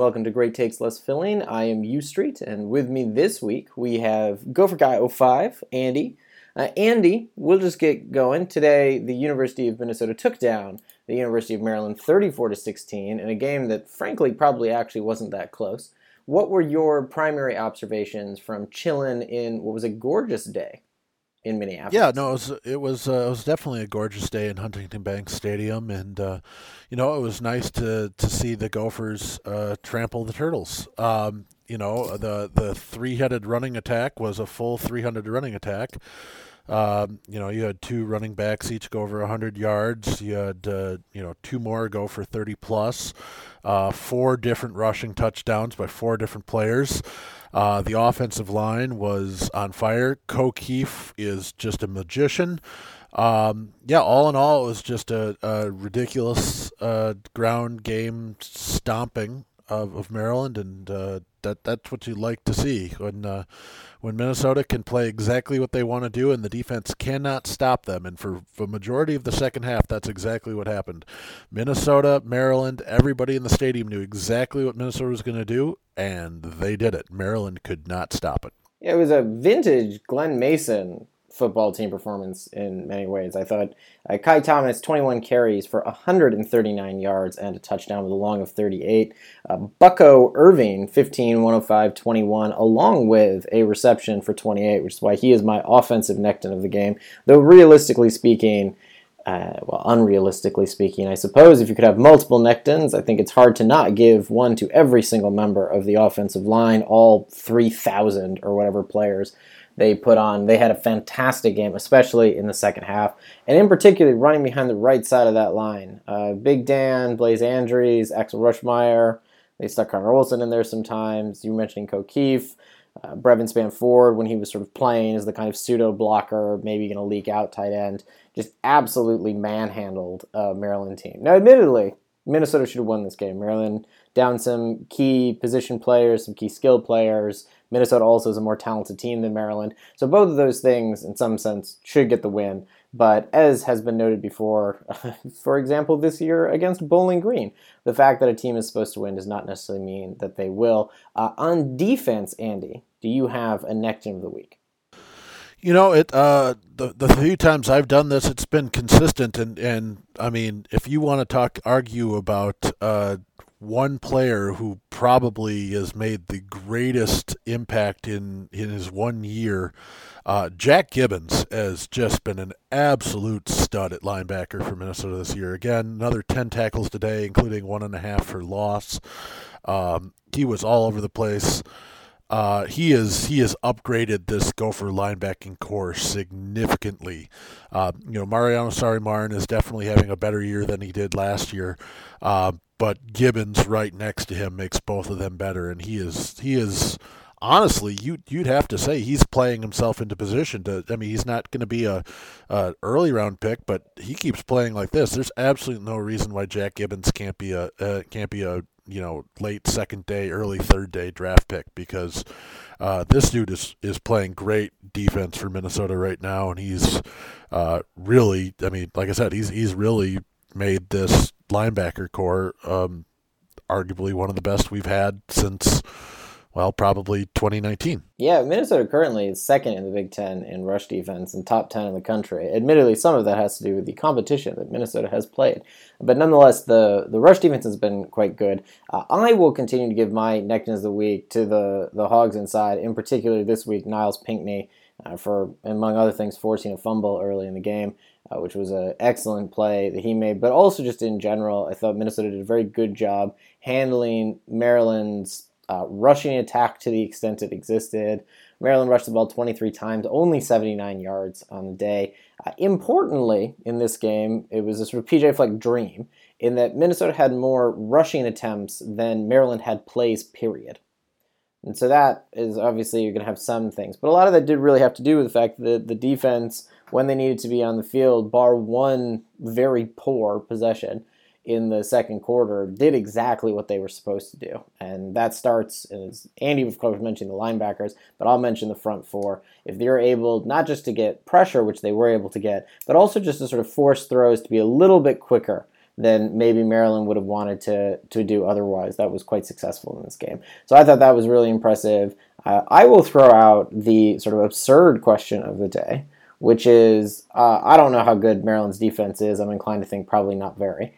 Welcome to Great Takes Less Filling. I am U Street, and with me this week we have Gopher Guy 05, Andy. Uh, Andy, we'll just get going. Today, the University of Minnesota took down the University of Maryland 34 to 16 in a game that, frankly, probably actually wasn't that close. What were your primary observations from chilling in what was a gorgeous day in Minneapolis. Yeah, no, it was it was uh, it was definitely a gorgeous day in Huntington Bank Stadium, and uh, you know it was nice to to see the Gophers uh, trample the Turtles. Um, you know the the three headed running attack was a full three hundred running attack. Um, you know, you had two running backs each go over 100 yards. You had, uh, you know, two more go for 30 plus. Uh, four different rushing touchdowns by four different players. Uh, the offensive line was on fire. Ko Kieft is just a magician. Um, yeah, all in all, it was just a, a ridiculous uh, ground game stomping of, of Maryland, and uh, that that's what you like to see when uh, when Minnesota can play exactly what they want to do, and the defense cannot stop them. And for the majority of the second half, that's exactly what happened. Minnesota, Maryland, everybody in the stadium knew exactly what Minnesota was going to do, and they did it. Maryland could not stop it. It was a vintage Glen Mason football team performance in many ways. I thought uh, Ky Thomas, 21 carries for 139 yards and a touchdown with a long of 38. Uh, Bucky Irving, 15, 105, 21, along with a reception for 28, which is why he is my offensive Necton of the game. Though realistically speaking, uh, well, unrealistically speaking, I suppose if you could have multiple Nectons, I think it's hard to not give one to every single member of the offensive line, all 3,000 or whatever players they put on. They had a fantastic game, especially in the second half, and in particular running behind the right side of that line. Uh, Big Dan, Blaise Andries, Axel Ruschmeyer. They stuck Conner Olson in there sometimes. You mentioning Ko Kieft. Uh, Brevyn Spann-Ford, when he was sort of playing as the kind of pseudo blocker, maybe going to leak out tight end, just absolutely manhandled a Maryland team. Now, admittedly, Minnesota should have won this game. Maryland down some key position players, some key skill players. Minnesota also is a more talented team than Maryland. So both of those things, in some sense, should get the win. But as has been noted before, for example, this year against Bowling Green, the fact that a team is supposed to win does not necessarily mean that they will. Uh, on defense, Andy, do you have a Necton of the week? You know, it uh, the the few times I've done this, it's been consistent, and and I mean, if you want to talk, argue about uh, one player who probably has made the greatest impact in, in his one year. Uh, Jack Gibbens has just been an absolute stud at linebacker for Minnesota this year. Again, another 10 tackles today, including one and a half for loss. Um, he was all over the place. Uh, he is he has upgraded this Gopher linebacking corps significantly. Uh, you know, Mariano Sori-Marin is definitely having a better year than he did last year. Uh, but Gibbens right next to him makes both of them better, and he is he is honestly you you'd have to say he's playing himself into position to. I mean, he's not going to be a, a, early round pick, but he keeps playing like this. There's absolutely no reason why Jack Gibbens can't be a uh, can't be a you know late second day, early third day draft pick because uh, this dude is is playing great defense for Minnesota right now, and he's uh, really. I mean, like I said, he's he's really made this linebacker corps um, arguably one of the best we've had since well, probably 2019. Yeah, Minnesota currently is second in the Big Ten in rush defense and top 10 in the country. Admittedly, some of that has to do with the competition that Minnesota has played. But nonetheless, the, the rush defense has been quite good. Uh, I will continue to give my Nectons of the week to the, the Hogs inside, in particular this week, Nyles Pinckney, uh, for, among other things, forcing a fumble early in the game uh, which was an excellent play that he made. But also, just in general, I thought Minnesota did a very good job handling Maryland's uh, rushing attack to the extent it existed. Maryland rushed the ball 23 times, only 79 yards on the day. Uh, importantly, in this game, it was a sort of PJ Fleck dream in that Minnesota had more rushing attempts than Maryland had plays, period. And so that is obviously you're going to have some things. But a lot of that did really have to do with the fact that the defense when they needed to be on the field, bar one very poor possession in the second quarter, did exactly what they were supposed to do. And that starts, as Andy, of course, mentioned the linebackers, but I'll mention the front four. If they're able not just to get pressure, which they were able to get, but also just to sort of force throws to be a little bit quicker than maybe Maryland would have wanted to to do otherwise. That was quite successful in this game. So I thought that was really impressive. Uh, I will throw out the sort of absurd question of the day, which is uh, I don't know how good Maryland's defense is. I'm inclined to think probably not very,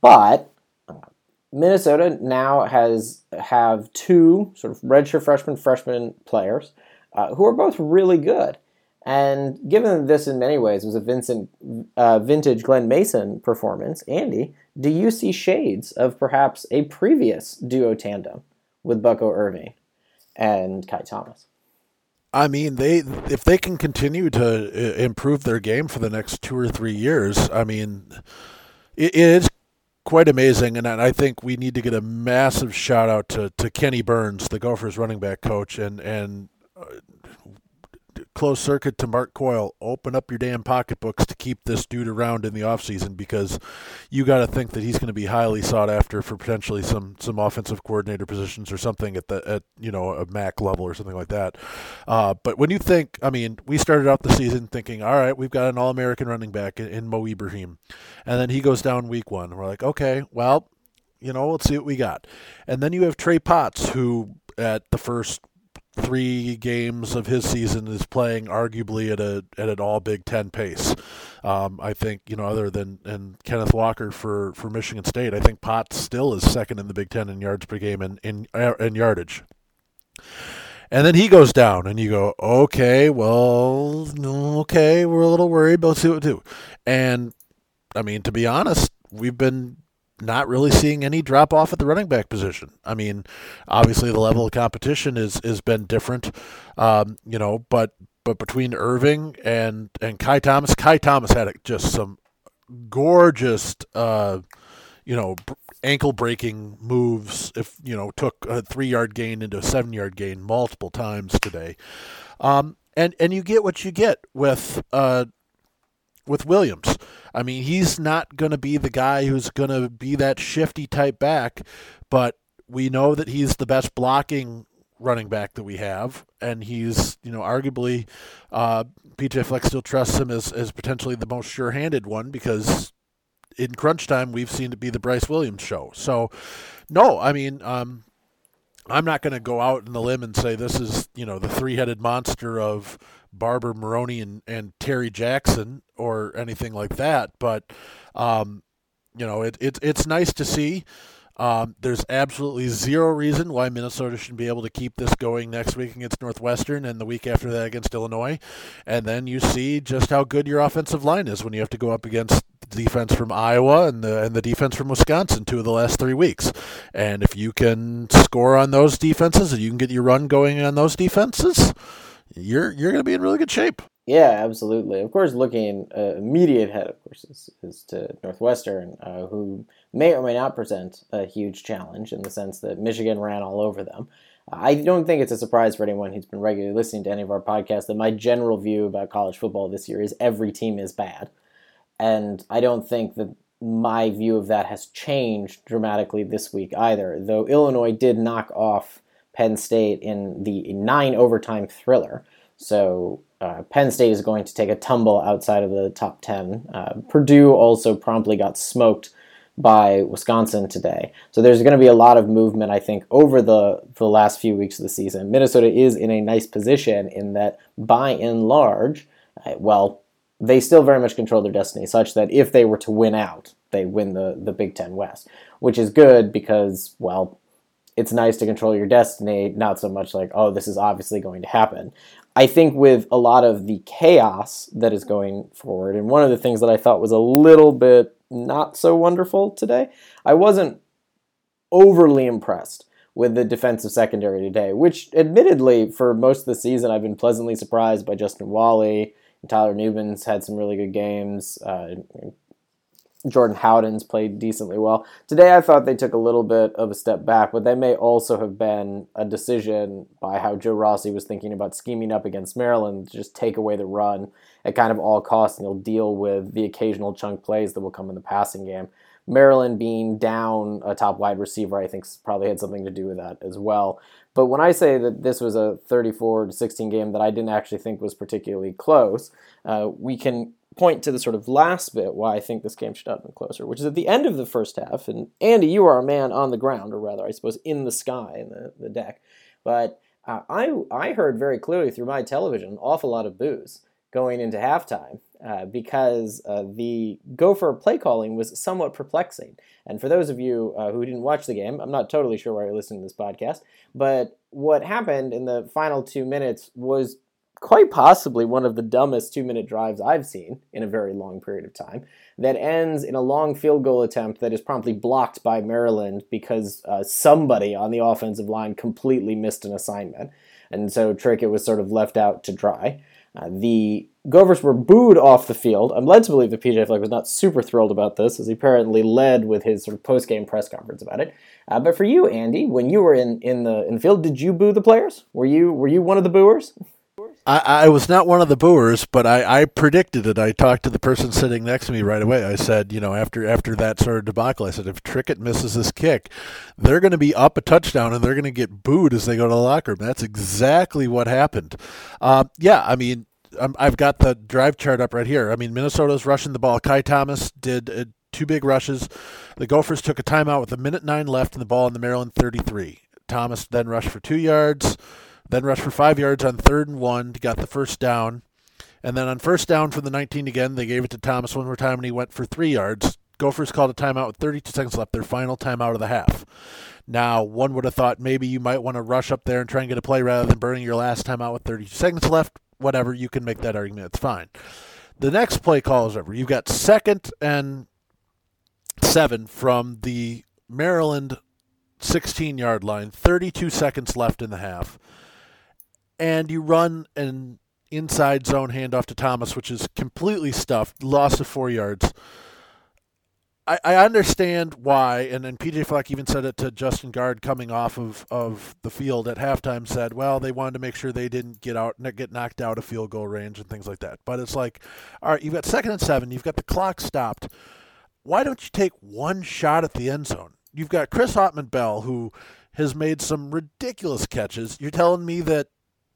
but Minnesota now has have two sort of redshirt freshman freshman players uh, who are both really good. And given this in many ways was a Vincent uh, vintage Glen Mason performance, Andy, do you see shades of perhaps a previous duo tandem with Bucky Irving and Ky Thomas? I mean, they if they can continue to uh, improve their game for the next two or three years, I mean, it is quite amazing. And I think we need to get a massive shout out to, to Kenni Burns, the Gophers running back coach, and and uh, closed circuit to Mark Coyle. Open up your damn pocketbooks to keep this dude around in the offseason because you got to think that he's going to be highly sought after for potentially some some offensive coordinator positions or something at the at you know a MAC level or something like that. Uh, but when you think, I mean, we started out the season thinking, all right, we've got an All-American running back in, in Mo Ibrahim, and then he goes down week one. We're like, okay, well, you know, let's see what we got. And then you have Trey Potts, who at the first three games of his season is playing arguably at a at an all Big Ten pace. Um, I think you know other than and Kenneth Walker for, for Michigan State, I think Potts still is second in the Big Ten in yards per game and in in yardage. And then he goes down, and you go, okay, well, okay, we're a little worried, but let's see what we do. And I mean, to be honest, we've been not really seeing any drop off at the running back position. I mean, obviously the level of competition is has been different, um, you know, but but between Irving and and Ky Thomas, Ky Thomas had just some gorgeous, uh, you know, ankle breaking moves. If you know, took a three yard gain into a seven yard gain multiple times today, um, and and you get what you get with uh, with Williams. I mean, he's not going to be the guy who's going to be that shifty type back, but we know that he's the best blocking running back that we have, and he's you know arguably uh, PJ Fleck still trusts him as as potentially the most sure-handed one because in crunch time we've seen to be the Bryce Williams show. So no, I mean. Um, I'm not going to go out in the limb and say this is, you know, the three-headed monster of Barber Maroney and, and Terry Jackson or anything like that. But um, you know, it, it it's nice to see. Um, there's absolutely zero reason why Minnesota shouldn't be able to keep this going next week against Northwestern and the week after that against Illinois. And then you see just how good your offensive line is when you have to go up against the defense from Iowa and the and the defense from Wisconsin two of the last three weeks. And if you can score on those defenses and you can get your run going on those defenses, you're you're going to be in really good shape. Yeah, absolutely. Of course, looking uh, immediate ahead, of course, is, is to Northwestern, uh, who may or may not present a huge challenge in the sense that Michigan ran all over them. I don't think it's a surprise for anyone who's been regularly listening to any of our podcasts that my general view about college football this year is every team is bad. And I don't think that my view of that has changed dramatically this week either, though Illinois did knock off Penn State in the nine overtime thriller. So uh, Penn State is going to take a tumble outside of the top 10. Uh, Purdue also promptly got smoked by Wisconsin today. So there's going to be a lot of movement, I think, over the, the last few weeks of the season. Minnesota is in a nice position in that, by and large, uh, well, they still very much control their destiny, such that if they were to win out, they win the, the Big Ten West, which is good because, well, it's nice to control your destiny, not so much like, oh, this is obviously going to happen. I think with a lot of the chaos that is going forward, and one of the things that I thought was a little bit not so wonderful today, I wasn't overly impressed with the defensive secondary today, which admittedly for most of the season I've been pleasantly surprised by Justin Walley. Tyler Nubin's had some really good games. Uh, Jordan Howden's played decently well. Today, I thought they took a little bit of a step back, but that may also have been a decision by how Joe Rossi was thinking about scheming up against Maryland to just take away the run at kind of all costs, and he'll deal with the occasional chunk plays that will come in the passing game. Maryland being down a top wide receiver, I think, probably had something to do with that as well. But when I say that this was a 34 to 16 game that I didn't actually think was particularly close, uh, we can point to the sort of last bit why I think this game should have been closer, which is at the end of the first half. And Andy, you are a man on the ground, or rather, I suppose, in the sky, in the, the deck. But uh, I, I heard very clearly through my television an awful lot of boos going into halftime uh, because uh, the Gopher play calling was somewhat perplexing. And for those of you uh, who didn't watch the game, I'm not totally sure why you're listening to this podcast, but what happened in the final two minutes was quite possibly one of the dumbest two minute drives I've seen in a very long period of time that ends in a long field goal attempt that is promptly blocked by Maryland because uh, somebody on the offensive line completely missed an assignment. And so Trickett was sort of left out to dry. Uh, the Gophers were booed off the field. I'm led to believe that PJ Fleck was not super thrilled about this, as he apparently led with his sort of post-game press conference about it. Uh, but for you, Andy, when you were in, in the in the field, did you boo the players? Were you were you one of the booers? I, I was not one of the booers, but I, I predicted it. I talked to the person sitting next to me right away. I said, you know, after after that sort of debacle, I said, if Trickett misses this kick, they're going to be up a touchdown and they're going to get booed as they go to the locker room. That's exactly what happened. Um, yeah, I mean, i have got the drive chart up right here. I mean, Minnesota's rushing the ball. Ky Thomas did uh, two big rushes. The Gophers took a timeout with a minute nine left and the ball in the Maryland 33. Thomas then rushed for two yards. Then rushed for five yards on third and one, to got the first down. And then on first down from the 19 again, they gave it to Thomas one more time, and he went for three yards. Gophers called a timeout with 32 seconds left, their final timeout of the half. Now, one would have thought maybe you might want to rush up there and try and get a play rather than burning your last timeout with 32 seconds left. Whatever, you can make that argument. It's fine. The next play call is over. You've got second and seven from the Maryland 16 yard line, 32 seconds left in the half and you run an inside zone handoff to Thomas, which is completely stuffed, loss of four yards. I, I understand why, and then PJ Fleck even said it to Justin Guard coming off of, of the field at halftime. Said, well, they wanted to make sure they didn't get out, get knocked out of field goal range and things like that. But it's like, all right, you've got second and seven, you've got the clock stopped. Why don't you take one shot at the end zone? You've got Chris Autman-Bell who has made some ridiculous catches. You're telling me that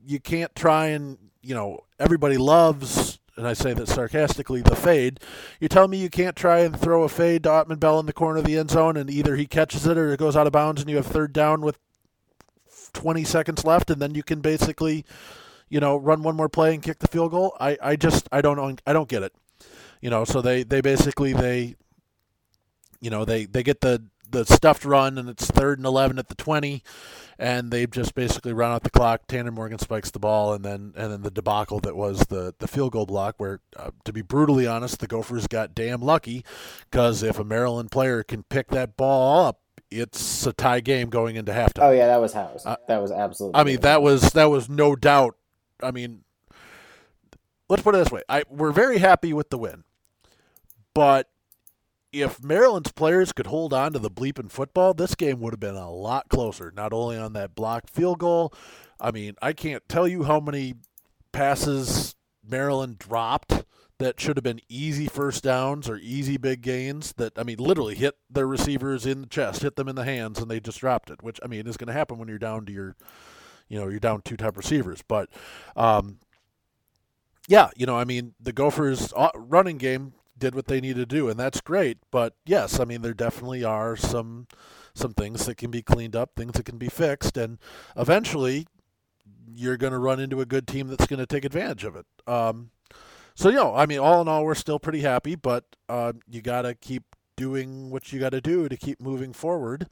you can't try and you know everybody loves and I say that sarcastically, the fade. You tell me you can't try and throw a fade to Autman-Bell in the corner of the end zone, and either he catches it or it goes out of bounds, and you have third down with 20 seconds left, and then you can basically, you know, run one more play and kick the field goal. I, I just I don't I don't get it. You know, so they they basically they, you know, they they get the the stuffed run, and it's third and 11 at the 20 and they've just basically run out the clock. Tanner Morgan spikes the ball, and then and then the debacle that was the the field goal block. Where, uh, to be brutally honest, the Gophers got damn lucky because if a Maryland player can pick that ball up, it's a tie game going into halftime. Oh yeah, that was how. Uh, that was absolutely. I mean, that was that was no doubt. I mean, let's put it this way: I we're very happy with the win, but if Maryland's players could hold on to the bleeping football, this game would have been a lot closer. Not only on that blocked field goal, I mean, I can't tell you how many passes Maryland dropped that should have been easy first downs or easy big gains that I mean literally hit their receivers in the chest, hit them in the hands and they just dropped it, which I mean is going to happen when you're down to your you know, you're down two top receivers, but um yeah, you know, I mean, the Gophers' uh, running game did what they needed to do, and that's great. But yes, I mean there definitely are some some things that can be cleaned up, things that can be fixed, and eventually you're going to run into a good team that's going to take advantage of it. Um, so you know, I mean, all in all, we're still pretty happy, but uh, you got to keep doing what you got to do to keep moving forward.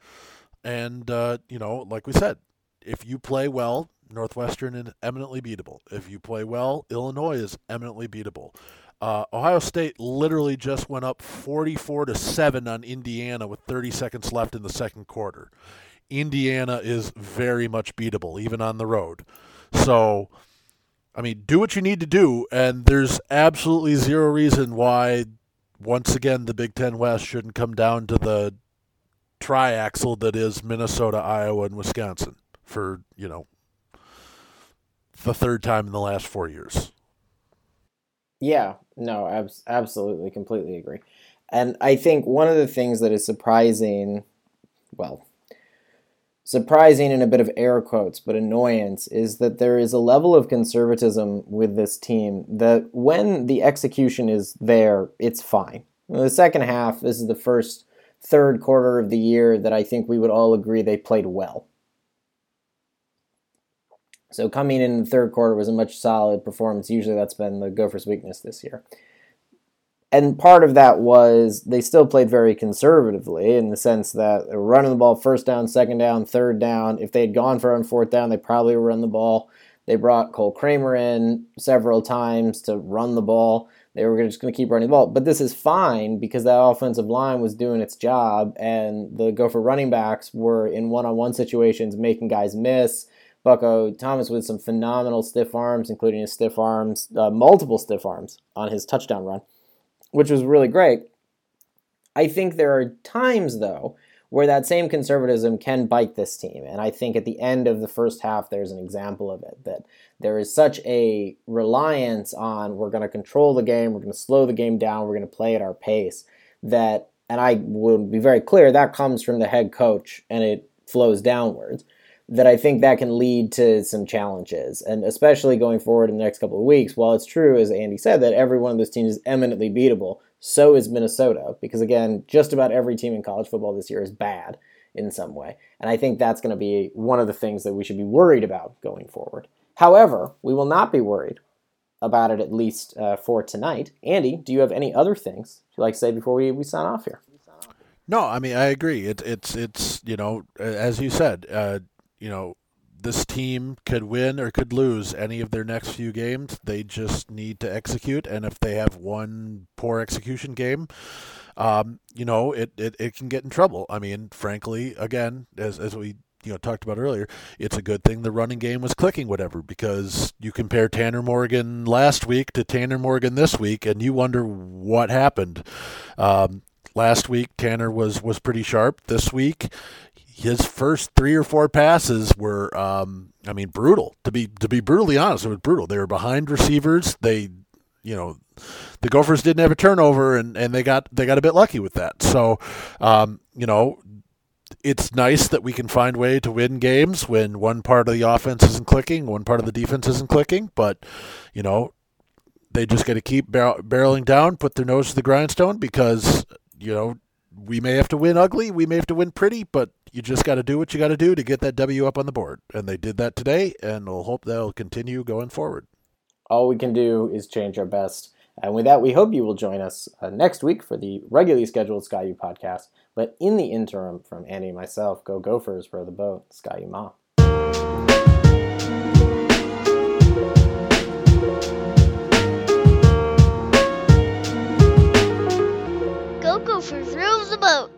And uh, you know, like we said, if you play well, Northwestern is eminently beatable. If you play well, Illinois is eminently beatable. Uh, Ohio State literally just went up 44 to 7 on Indiana with 30 seconds left in the second quarter. Indiana is very much beatable, even on the road. So, I mean, do what you need to do, and there's absolutely zero reason why, once again, the Big Ten West shouldn't come down to the triaxle that is Minnesota, Iowa, and Wisconsin for, you know, the third time in the last four years. Yeah, no, abs- absolutely, completely agree. And I think one of the things that is surprising, well, surprising in a bit of air quotes, but annoyance is that there is a level of conservatism with this team that when the execution is there, it's fine. In the second half, this is the first third quarter of the year that I think we would all agree they played well. So coming in the third quarter was a much solid performance. Usually that's been the Gophers' weakness this year and part of that was they still played very conservatively in the sense that they were running the ball first down, second down, third down. If they had gone for on fourth down, they probably would run the ball. They brought Cole Kramer in several times to run the ball. They were just going to keep running the ball. But this is fine because that offensive line was doing its job, and the Gopher running backs were in one on one situations making guys miss. Bucky Thomas with some phenomenal stiff arms, including his stiff arms, uh, multiple stiff arms on his touchdown run which was really great. I think there are times, though, where that same conservatism can bite this team. And I think at the end of the first half, there's an example of it that there is such a reliance on we're going to control the game, we're going to slow the game down, we're going to play at our pace that, and I will be very clear, that comes from the head coach and it flows downwards that I think that can lead to some challenges, and especially going forward in the next couple of weeks. While it's true, as Andy said, that every one of those teams is eminently beatable, so is Minnesota, because again, just about every team in college football this year is bad in some way, and I think that's going to be one of the things that we should be worried about going forward. However, we will not be worried about it at least uh, for tonight. Andy, do you have any other things you'd like to say before we, we sign off here? No, I mean I agree. It, it's it's you know as you said, uh, you know, this team could win or could lose any of their next few games. They just need to execute, and if they have one poor execution game, um, you know, it, it, it can get in trouble. I mean, frankly, again, as as we you know talked about earlier, it's a good thing the running game was clicking, whatever, because you compare Tanner Morgan last week to Tanner Morgan this week, and you wonder what happened. Um, last week, Tanner was was pretty sharp. This week, his first three or four passes were, um, I mean, brutal. To be to be brutally honest, it was brutal. They were behind receivers. They, you know, the Gophers didn't have a turnover, and, and they got they got a bit lucky with that. So, um, you know, it's nice that we can find way to win games when one part of the offense isn't clicking, one part of the defense isn't clicking. But, you know, they just got to keep bar- barreling down, put their nose to the grindstone because you know we may have to win ugly, we may have to win pretty, but you just got to do what you got to do to get that W up on the board. And they did that today, and we'll hope that'll continue going forward. All we can do is change our best. And with that, we hope you will join us uh, next week for the regularly scheduled Sky U podcast. But in the interim, from Andy and myself, go Gophers, row the boat, Ski-U-Mah. Go Gophers, row the boat.